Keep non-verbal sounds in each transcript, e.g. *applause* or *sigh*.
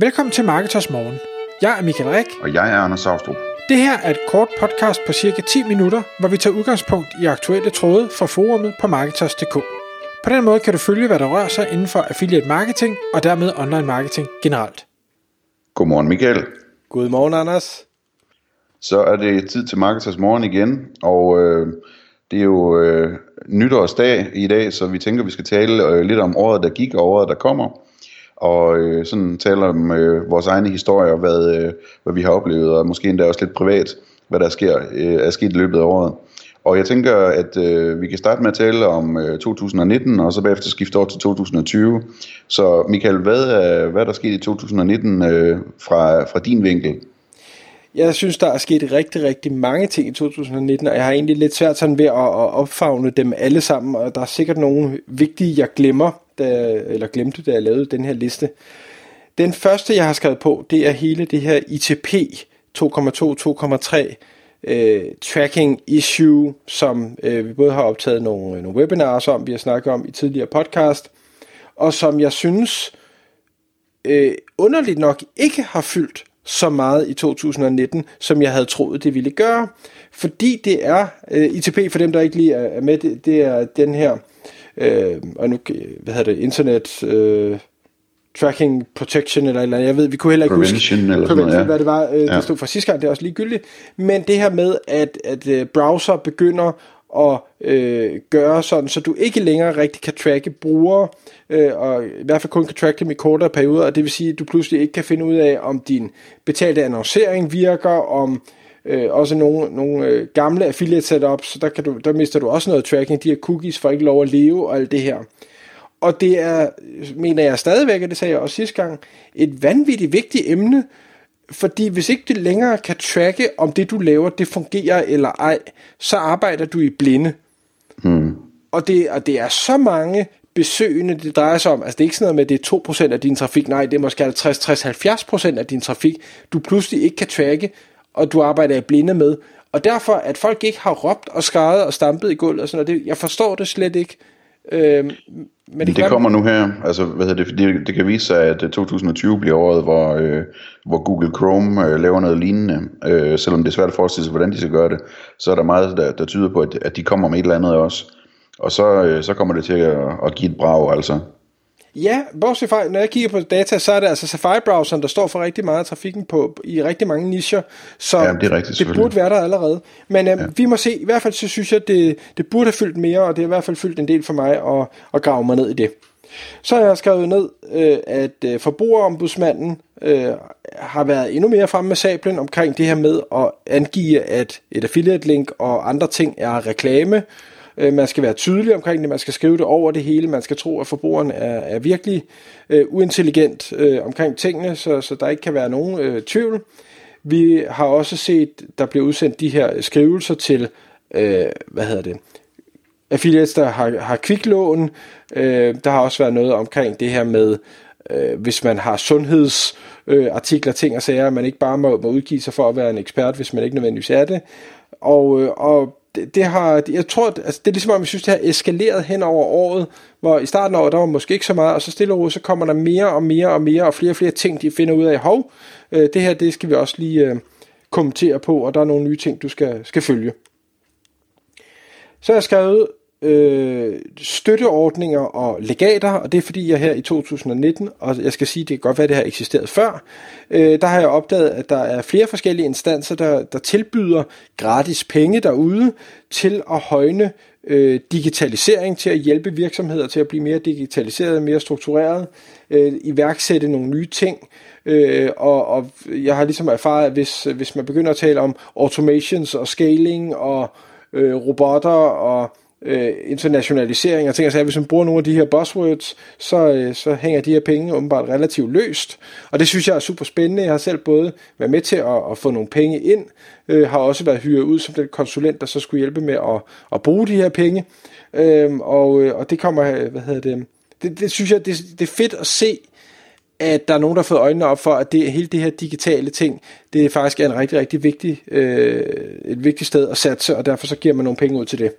Velkommen til Marketers Morgen. Jeg er Michael Rik. Og jeg er Anders Saustrup. Det her er et kort podcast på cirka 10 minutter, hvor vi tager udgangspunkt i aktuelle tråde fra forumet på Marketers.dk. På den måde kan du følge, hvad der rører sig inden for affiliate marketing og dermed online marketing generelt. Godmorgen Michael. Godmorgen Anders. Så er det tid til Marketers Morgen igen, og øh, det er jo øh, nytårsdag i dag, så vi tænker, vi skal tale øh, lidt om året, der gik og året, der kommer og øh, sådan taler om øh, vores egne historier, hvad, øh, hvad vi har oplevet, og måske endda også lidt privat, hvad der sker, øh, er sket i løbet af året. Og jeg tænker, at øh, vi kan starte med at tale om øh, 2019, og så bagefter skifte over til 2020. Så Michael, hvad er, hvad er der sket i 2019 øh, fra, fra din vinkel? Jeg synes, der er sket rigtig, rigtig mange ting i 2019, og jeg har egentlig lidt svært sådan ved at, at opfavne dem alle sammen, og der er sikkert nogle vigtige, jeg glemmer, da, eller glemte, da jeg lavede den her liste. Den første, jeg har skrevet på, det er hele det her ITP 2,2-2,3 øh, tracking issue, som øh, vi både har optaget nogle, øh, nogle webinars om, vi har snakket om i tidligere podcast, og som jeg synes øh, underligt nok ikke har fyldt så meget i 2019, som jeg havde troet, det ville gøre. Fordi det er, øh, ITP for dem, der ikke lige er med, det, det er den her, øh, og nu, hvad hedder det, internet... Øh, tracking protection eller eller Jeg ved, vi kunne heller ikke Prevention huske, eller noget, ja. hvad det var, øh, ja. det stod fra sidste gang, det er også ligegyldigt. Men det her med, at, at øh, browser begynder at øh, gøre sådan, så du ikke længere rigtig kan tracke brugere, øh, og i hvert fald kun kan tracke dem i kortere perioder, og det vil sige, at du pludselig ikke kan finde ud af, om din betalte annoncering virker, om øh, også nogle, nogle øh, gamle affiliate setups, så der, kan du, der mister du også noget tracking, de her cookies får ikke lov at leve og alt det her. Og det er, mener jeg stadigvæk, og det sagde jeg også sidste gang, et vanvittigt vigtigt emne, fordi hvis ikke du længere kan tracke, om det du laver, det fungerer eller ej, så arbejder du i blinde. Hmm. Og, det, og det er så mange besøgende, det drejer sig om. Altså det er ikke sådan noget med, at det er 2% af din trafik. Nej, det er måske 50-70% af din trafik, du pludselig ikke kan tracke, og du arbejder i blinde med. Og derfor, at folk ikke har råbt og skrevet og stampet i gulvet og sådan noget, det, jeg forstår det slet ikke. Øhm, men det, det kommer nu her, altså hvad hedder det, det, det kan vise sig, at 2020 bliver året, hvor, øh, hvor Google Chrome øh, laver noget lignende, øh, selvom det er svært at forestille sig, hvordan de skal gøre det, så er der meget, der, der tyder på, at, at de kommer med et eller andet også, og så, øh, så kommer det til at, at give et brag, altså. Ja, bortset fra, når jeg kigger på data, så er det altså Safari-browseren, der står for rigtig meget af trafikken på, i rigtig mange nicher, så ja, det, er rigtigt, det burde være der allerede. Men øhm, ja. vi må se, i hvert fald så synes jeg, det, det burde have fyldt mere, og det har i hvert fald fyldt en del for mig at, at grave mig ned i det. Så har jeg skrevet ned, øh, at øh, forbrugerombudsmanden øh, har været endnu mere fremme med sablen omkring det her med at angive, at et affiliate link og andre ting er reklame, Øh, man skal være tydelig omkring det, man skal skrive det over det hele, man skal tro, at forbrugeren er, er virkelig øh, uintelligent øh, omkring tingene, så, så der ikke kan være nogen øh, tvivl. Vi har også set, der bliver udsendt de her øh, skrivelser til, øh, hvad hedder det, affiliates, der har, har kviklån. Øh, der har også været noget omkring det her med, øh, hvis man har sundhedsartikler, øh, ting og sager, at man ikke bare må, må udgive sig for at være en ekspert, hvis man ikke nødvendigvis er det. Og, øh, og det, det har, jeg tror, altså det er ligesom om, jeg synes, det har eskaleret hen over året, hvor i starten af året, der var måske ikke så meget, og så stille og roligt, så kommer der mere og mere og mere, og flere og flere ting, de finder ud af, hov, øh, det her, det skal vi også lige øh, kommentere på, og der er nogle nye ting, du skal, skal følge. Så har jeg skrevet øh, støtteordninger og legater, og det er fordi jeg her i 2019, og jeg skal sige, det kan godt være, at det har eksisteret før, øh, der har jeg opdaget, at der er flere forskellige instanser, der, der tilbyder gratis penge derude til at højne øh, digitalisering, til at hjælpe virksomheder til at blive mere digitaliseret, mere struktureret, øh, iværksætte nogle nye ting, Øh, og, og jeg har ligesom erfaret, at hvis, hvis man begynder at tale om automations og scaling og øh, robotter og øh, internationalisering og ting, altså hvis man bruger nogle af de her buzzwords, så, øh, så hænger de her penge åbenbart relativt løst, og det synes jeg er super spændende. Jeg har selv både været med til at, at få nogle penge ind, øh, har også været hyret ud som den konsulent, der så skulle hjælpe med at, at bruge de her penge, øh, og, øh, og det kommer, hvad hedder det, det, det synes jeg, det, det er fedt at se, at der er nogen, der har fået øjnene op for, at det, hele det her digitale ting, det faktisk er en rigtig, rigtig vigtig, øh, et vigtigt sted at satse, og derfor så giver man nogle penge ud til det.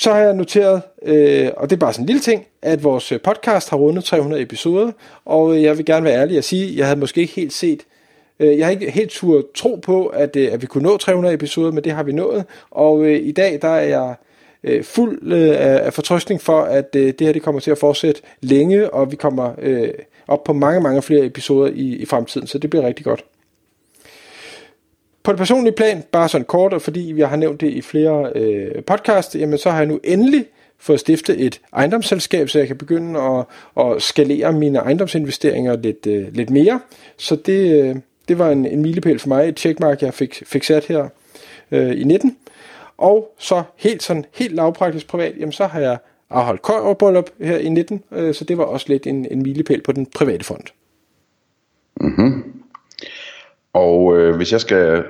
Så har jeg noteret, øh, og det er bare sådan en lille ting, at vores øh, podcast har rundet 300 episoder, og øh, jeg vil gerne være ærlig og sige, at jeg havde måske ikke helt set, øh, jeg har ikke helt tur tro på, at, øh, at vi kunne nå 300 episoder, men det har vi nået, og øh, i dag der er jeg øh, fuld øh, af fortrøstning for, at øh, det her det kommer til at fortsætte længe, og vi kommer øh, op på mange, mange flere episoder i, i fremtiden, så det bliver rigtig godt. På det personlige plan, bare sådan kort, og fordi vi har nævnt det i flere øh, podcasts, jamen så har jeg nu endelig fået stiftet et ejendomsselskab, så jeg kan begynde at, at skalere mine ejendomsinvesteringer lidt, øh, lidt mere. Så det, øh, det var en, en milepæl for mig, et checkmark, jeg fik, fik sat her øh, i 19. Og så helt sådan helt lavpraktisk privat, jamen så har jeg afholdt køjerbryllup her i 19, øh, så det var også lidt en, en milepæl på den private fond. Mm-hmm. Og øh, hvis jeg skal øh,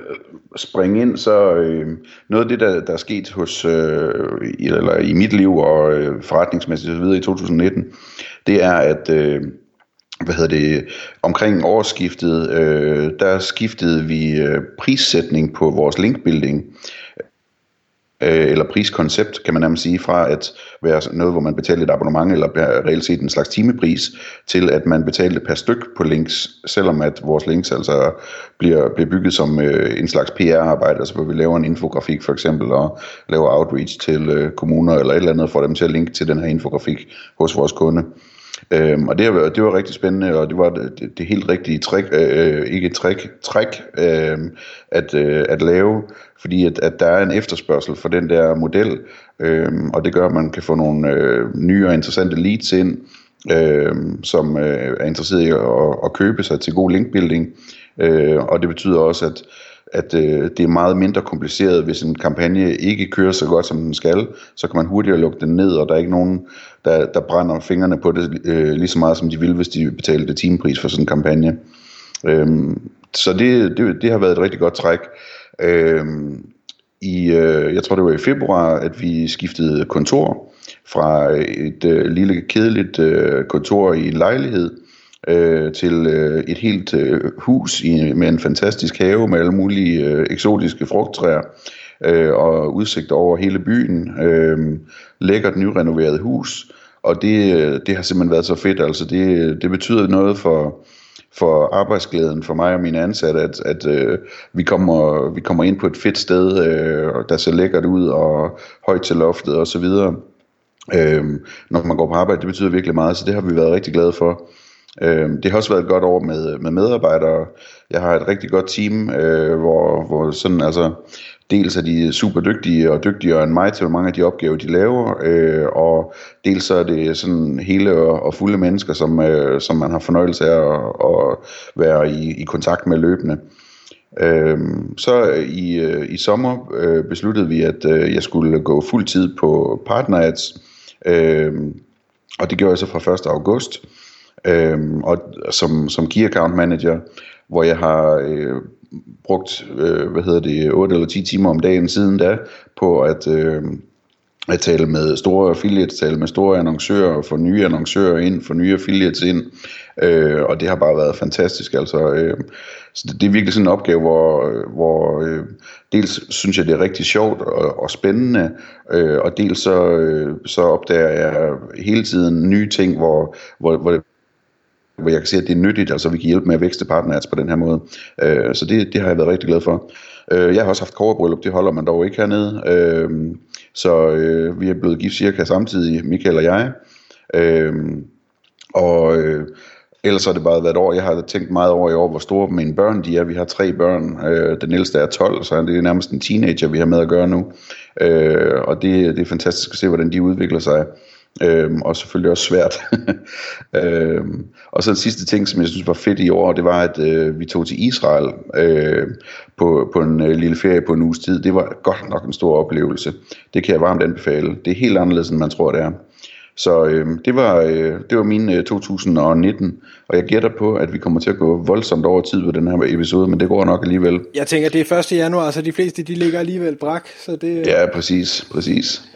springe ind, så øh, noget af det, der, der er sket hos, øh, i, eller i mit liv og øh, forretningsmæssigt videre i 2019, det er, at øh, hvad hedder det, omkring årsskiftet, øh, der skiftede vi øh, prissætning på vores linkbuilding øh, eller priskoncept, kan man nærmest sige, fra at være noget, hvor man betalte et abonnement, eller reelt set en slags timepris, til at man betalte per styk på links, selvom at vores links altså bliver, bliver bygget som øh, en slags PR-arbejde, altså hvor vi laver en infografik for eksempel, og laver outreach til øh, kommuner eller et eller andet, for dem til at linke til den her infografik hos vores kunde. Øhm, og det var, det var rigtig spændende, og det var det, det helt rigtige træk, øh, øh, ikke træk, træk øh, at, øh, at lave, fordi at, at der er en efterspørgsel for den der model, øh, og det gør, at man kan få nogle øh, nye og interessante leads ind, øh, som øh, er interesseret i at, at købe sig til god linkbuilding, øh, og det betyder også, at at øh, det er meget mindre kompliceret, hvis en kampagne ikke kører så godt, som den skal, så kan man hurtigere lukke den ned, og der er ikke nogen, der, der brænder fingrene på det øh, lige så meget, som de ville, hvis de betalte timepris for sådan en kampagne. Øhm, så det, det, det har været et rigtig godt træk. Øhm, i, øh, jeg tror det var i februar, at vi skiftede kontor fra et øh, lille kedeligt øh, kontor i en lejlighed øh, til øh, et helt øh, hus i, med en fantastisk have med alle mulige øh, eksotiske frugttræer øh, og udsigt over hele byen. Øh, lækkert nyrenoveret hus, og det, øh, det har simpelthen været så fedt. Altså det, det betyder noget for, for arbejdsglæden for mig og mine ansatte, at, at øh, vi, kommer, vi kommer ind på et fedt sted, øh, der ser lækkert ud og højt til loftet og så videre. Øh, når man går på arbejde, det betyder virkelig meget, så det har vi været rigtig glade for. Øh, det har også været et godt år med, med medarbejdere. Jeg har et rigtig godt team, øh, hvor, hvor sådan altså dels er de super dygtige og dygtigere end mig til mange af de opgaver, de laver, øh, og dels så er det sådan hele og, og fulde mennesker, som, øh, som man har fornøjelse af at, at være i, i kontakt med løbende. Øh, så i, øh, i sommer øh, besluttede vi, at øh, jeg skulle gå fuld tid på PartnerAds, øh, og det gjorde jeg så fra 1. august øhm, og som, som Key Account Manager, hvor jeg har øh, brugt, øh, hvad hedder det, 8 eller 10 timer om dagen siden da, på at, øh, at tale med store affiliates, tale med store annoncører, få nye annoncører ind, få nye affiliates ind, øh, og det har bare været fantastisk, altså, øh, så det, det er virkelig sådan en opgave, hvor, hvor øh, dels synes jeg, det er rigtig sjovt og, og spændende, øh, og dels så, øh, så opdager jeg hele tiden nye ting, hvor, hvor, hvor, hvor jeg kan se, at det er nyttigt, altså vi kan hjælpe med at vækste partners på den her måde. Øh, så det, det har jeg været rigtig glad for. Øh, jeg har også haft koverbryllup, det holder man dog ikke hernede. Øh, så øh, vi er blevet gift cirka samtidig, Michael og jeg. Øh, og øh, ellers har det bare været et år, jeg har tænkt meget over i år, hvor store mine børn de er. Vi har tre børn, øh, den ældste er 12, så det er nærmest en teenager, vi har med at gøre nu. Øh, og det, det er fantastisk at se, hvordan de udvikler sig. Øhm, og selvfølgelig også svært. *laughs* øhm, og så den sidste ting, som jeg synes var fedt i år, det var, at øh, vi tog til Israel øh, på, på en øh, lille ferie på en uges tid. Det var godt nok en stor oplevelse. Det kan jeg varmt anbefale. Det er helt anderledes, end man tror, det er. Så øh, det, var, øh, det var min øh, 2019, og jeg gætter på, at vi kommer til at gå voldsomt over tid ved den her episode, men det går nok alligevel. Jeg tænker, det er 1. januar, så de fleste de ligger alligevel brak. Så det... Ja, præcis, præcis.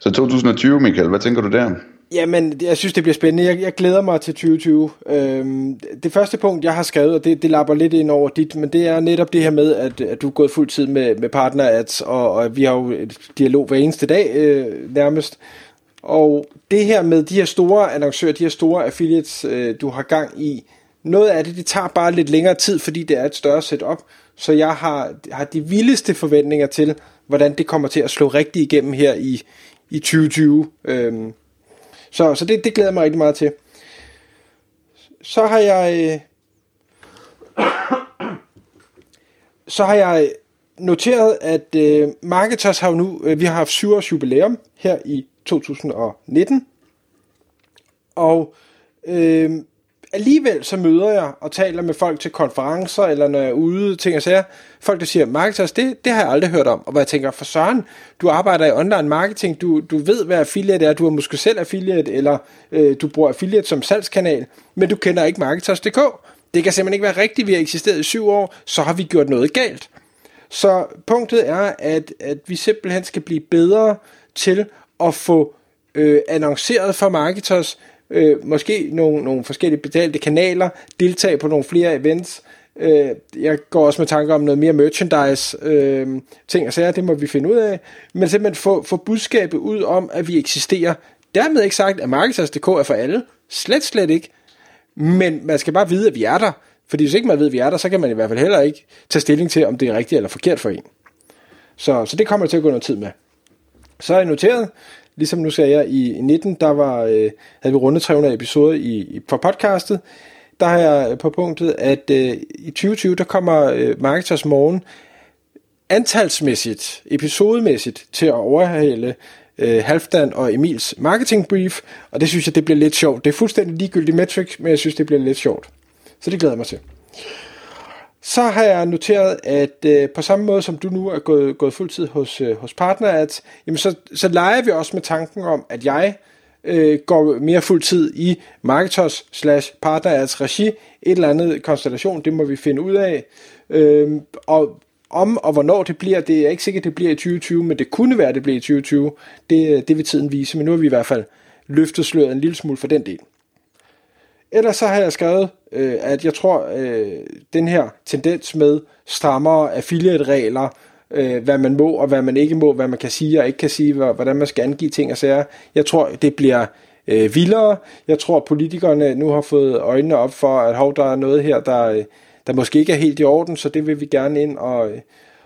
Så 2020, Michael, hvad tænker du der? Jamen, jeg synes, det bliver spændende. Jeg, jeg glæder mig til 2020. Øhm, det første punkt, jeg har skrevet, og det, det lapper lidt ind over dit, men det er netop det her med, at, at du er gået fuld tid med, med partner ads, og, og vi har jo et dialog hver eneste dag øh, nærmest. Og det her med de her store annoncører, de her store affiliates, øh, du har gang i, noget af det, det tager bare lidt længere tid, fordi det er et større setup. Så jeg har, har de vildeste forventninger til, hvordan det kommer til at slå rigtig igennem her i, i 2020. Øhm, så så det, det glæder jeg mig rigtig meget til. Så har jeg... Øh, så har jeg noteret, at øh, Marketers har jo nu, øh, vi har haft 7 års jubilæum her i 2019. Og øh, alligevel så møder jeg og taler med folk til konferencer, eller når jeg er ude, ting og sager, folk der siger, marketers, altså, det, det har jeg aldrig hørt om, og hvor jeg tænker, for søren, du arbejder i online marketing, du, du ved, hvad affiliate er, du er måske selv affiliate, eller øh, du bruger affiliate som salgskanal, men du kender ikke marketers.dk. Det kan simpelthen ikke være rigtigt, vi har eksisteret i syv år, så har vi gjort noget galt. Så punktet er, at, at vi simpelthen skal blive bedre til at få øh, annonceret for marketers, øh, måske nogle, nogle forskellige betalte kanaler, deltage på nogle flere events. Øh, jeg går også med tanker om noget mere merchandise øh, ting og sager, det må vi finde ud af. Men simpelthen få, få budskabet ud om, at vi eksisterer. Dermed ikke sagt, at Marketers.dk er for alle. Slet, slet ikke. Men man skal bare vide, at vi er der. Fordi hvis ikke man ved, at vi er der, så kan man i hvert fald heller ikke tage stilling til, om det er rigtigt eller forkert for en. Så, så det kommer til at gå noget tid med. Så er jeg noteret, Ligesom nu sagde jeg, i 19, der var, øh, havde vi rundet 300 episoder i, i, for podcastet. Der har jeg øh, på punktet, at øh, i 2020, der kommer øh, Marketers Morgen antalsmæssigt, episodemæssigt, til at overhale øh, Halfdan og Emils marketing brief, og det synes jeg, det bliver lidt sjovt. Det er fuldstændig ligegyldigt metric, men jeg synes, det bliver lidt sjovt. Så det glæder jeg mig til. Så har jeg noteret, at øh, på samme måde som du nu er gået, gået fuldtid hos, øh, hos Partner, at jamen så, så leger vi også med tanken om, at jeg øh, går mere fuldtid i Marketers slash Partner Ads regi, et eller andet konstellation, det må vi finde ud af. Øh, og om og hvornår det bliver, det er ikke sikkert, det bliver i 2020, men det kunne være, det bliver i 2020. Det, øh, det vil tiden vise, men nu har vi i hvert fald løftet sløret en lille smule for den del. Ellers så har jeg skrevet, øh, at jeg tror, øh, den her tendens med strammere affiliate-regler, øh, hvad man må og hvad man ikke må, hvad man kan sige og ikke kan sige, hvordan man skal angive ting og sager, jeg tror, det bliver øh, vildere. Jeg tror, politikerne nu har fået øjnene op for, at hov, der er noget her, der, øh, der måske ikke er helt i orden, så det vil vi gerne ind og, øh,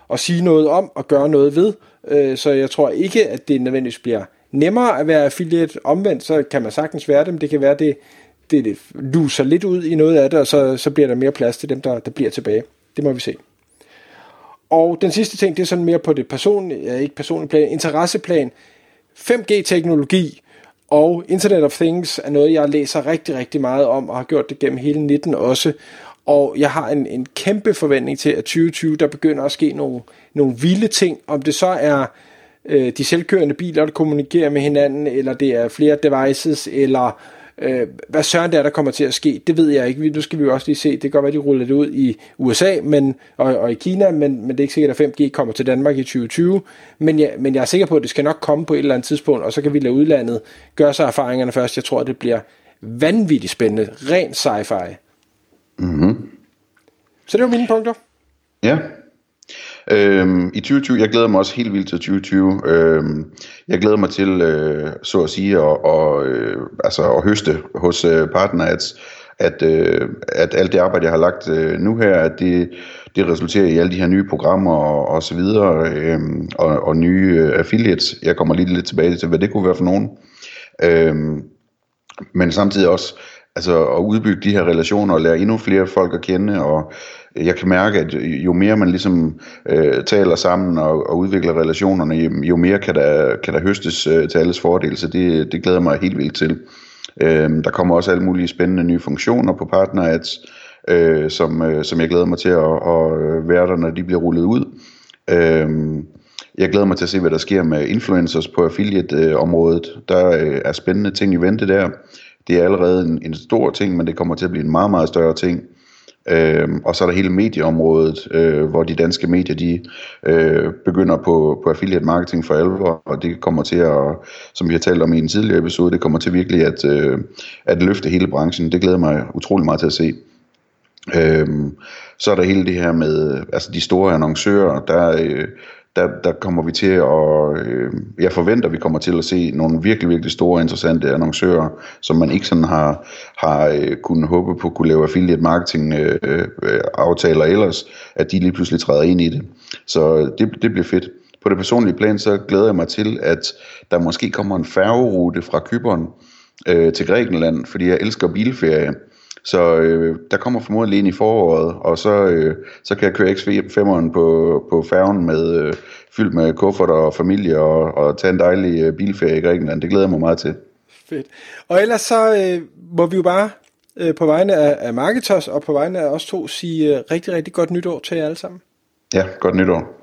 og sige noget om og gøre noget ved. Øh, så jeg tror ikke, at det nødvendigvis bliver nemmere at være affiliate. Omvendt, så kan man sagtens være det, men det kan være, det, det, det luser lidt ud i noget af det, og så, så bliver der mere plads til dem, der, der bliver tilbage. Det må vi se. Og den sidste ting, det er sådan mere på det personlige, ja, ikke personlige plan, interesseplan. 5G-teknologi og Internet of Things er noget, jeg læser rigtig, rigtig meget om, og har gjort det gennem hele 19 også. Og jeg har en, en kæmpe forventning til, at 2020, der begynder at ske nogle, nogle vilde ting. Om det så er øh, de selvkørende biler, der kommunikerer med hinanden, eller det er flere devices, eller Øh, hvad søren der, der kommer til at ske, det ved jeg ikke. Nu skal vi jo også lige se, det kan godt være, de ruller det ud i USA men, og, og i Kina, men, men det er ikke sikkert, at 5G kommer til Danmark i 2020. Men jeg, men jeg er sikker på, at det skal nok komme på et eller andet tidspunkt, og så kan vi lade udlandet gøre sig erfaringerne først. Jeg tror, at det bliver vanvittigt spændende. Ren sci-fi. Mm-hmm. Så det var mine punkter. Ja, Øhm, I 2020, jeg glæder mig også helt vildt til 2020. Øhm, jeg glæder mig til, øh, så at sige, at, og, øh, altså at høste hos øh, partner, at, at, øh, at alt det arbejde, jeg har lagt øh, nu her, at det, det resulterer i alle de her nye programmer og, og så videre, øh, og, og nye øh, affiliates. Jeg kommer lige lidt tilbage til, hvad det kunne være for nogen. Øhm, men samtidig også altså at udbygge de her relationer og lære endnu flere folk at kende og jeg kan mærke, at jo mere man ligesom øh, taler sammen og, og udvikler relationerne, jo mere kan der, kan der høstes øh, til alles fordel, så det, det glæder mig helt vildt til. Øh, der kommer også alle mulige spændende nye funktioner på PartnerAds, øh, som, øh, som jeg glæder mig til at, at være der, når de bliver rullet ud. Øh, jeg glæder mig til at se, hvad der sker med influencers på affiliate-området. Der øh, er spændende ting i vente der. Det er allerede en, en stor ting, men det kommer til at blive en meget, meget større ting. Øh, og så er der hele medieområdet, øh, hvor de danske medier de øh, begynder på, på affiliate marketing for alvor, og det kommer til at, som vi har talt om i en tidligere episode, det kommer til virkelig at, øh, at løfte hele branchen. Det glæder mig utrolig meget til at se. Øhm, så er der hele det her med altså de store annoncører, der, øh, der, der kommer vi til at, øh, jeg forventer, vi kommer til at se nogle virkelig, virkelig store, interessante annoncører, som man ikke sådan har, har øh, kunnet håbe på kunne lave affiliate marketing øh, øh, aftaler ellers, at de lige pludselig træder ind i det. Så det, det bliver fedt. På det personlige plan, så glæder jeg mig til, at der måske kommer en færgerute fra Kyberen øh, til Grækenland, fordi jeg elsker bilferie. Så øh, der kommer formodentlig ind i foråret, og så, øh, så kan jeg køre X5'eren på, på færgen med øh, fyldt med kuffert og familie og, og tage en dejlig øh, bilferie i Grækenland. Det glæder jeg mig meget til. Fedt. Og ellers så øh, må vi jo bare øh, på vegne af, af Marketers og på vegne af os to sige øh, rigtig, rigtig godt nytår til jer alle sammen. Ja, godt nytår.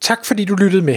Tak fordi du lyttede med.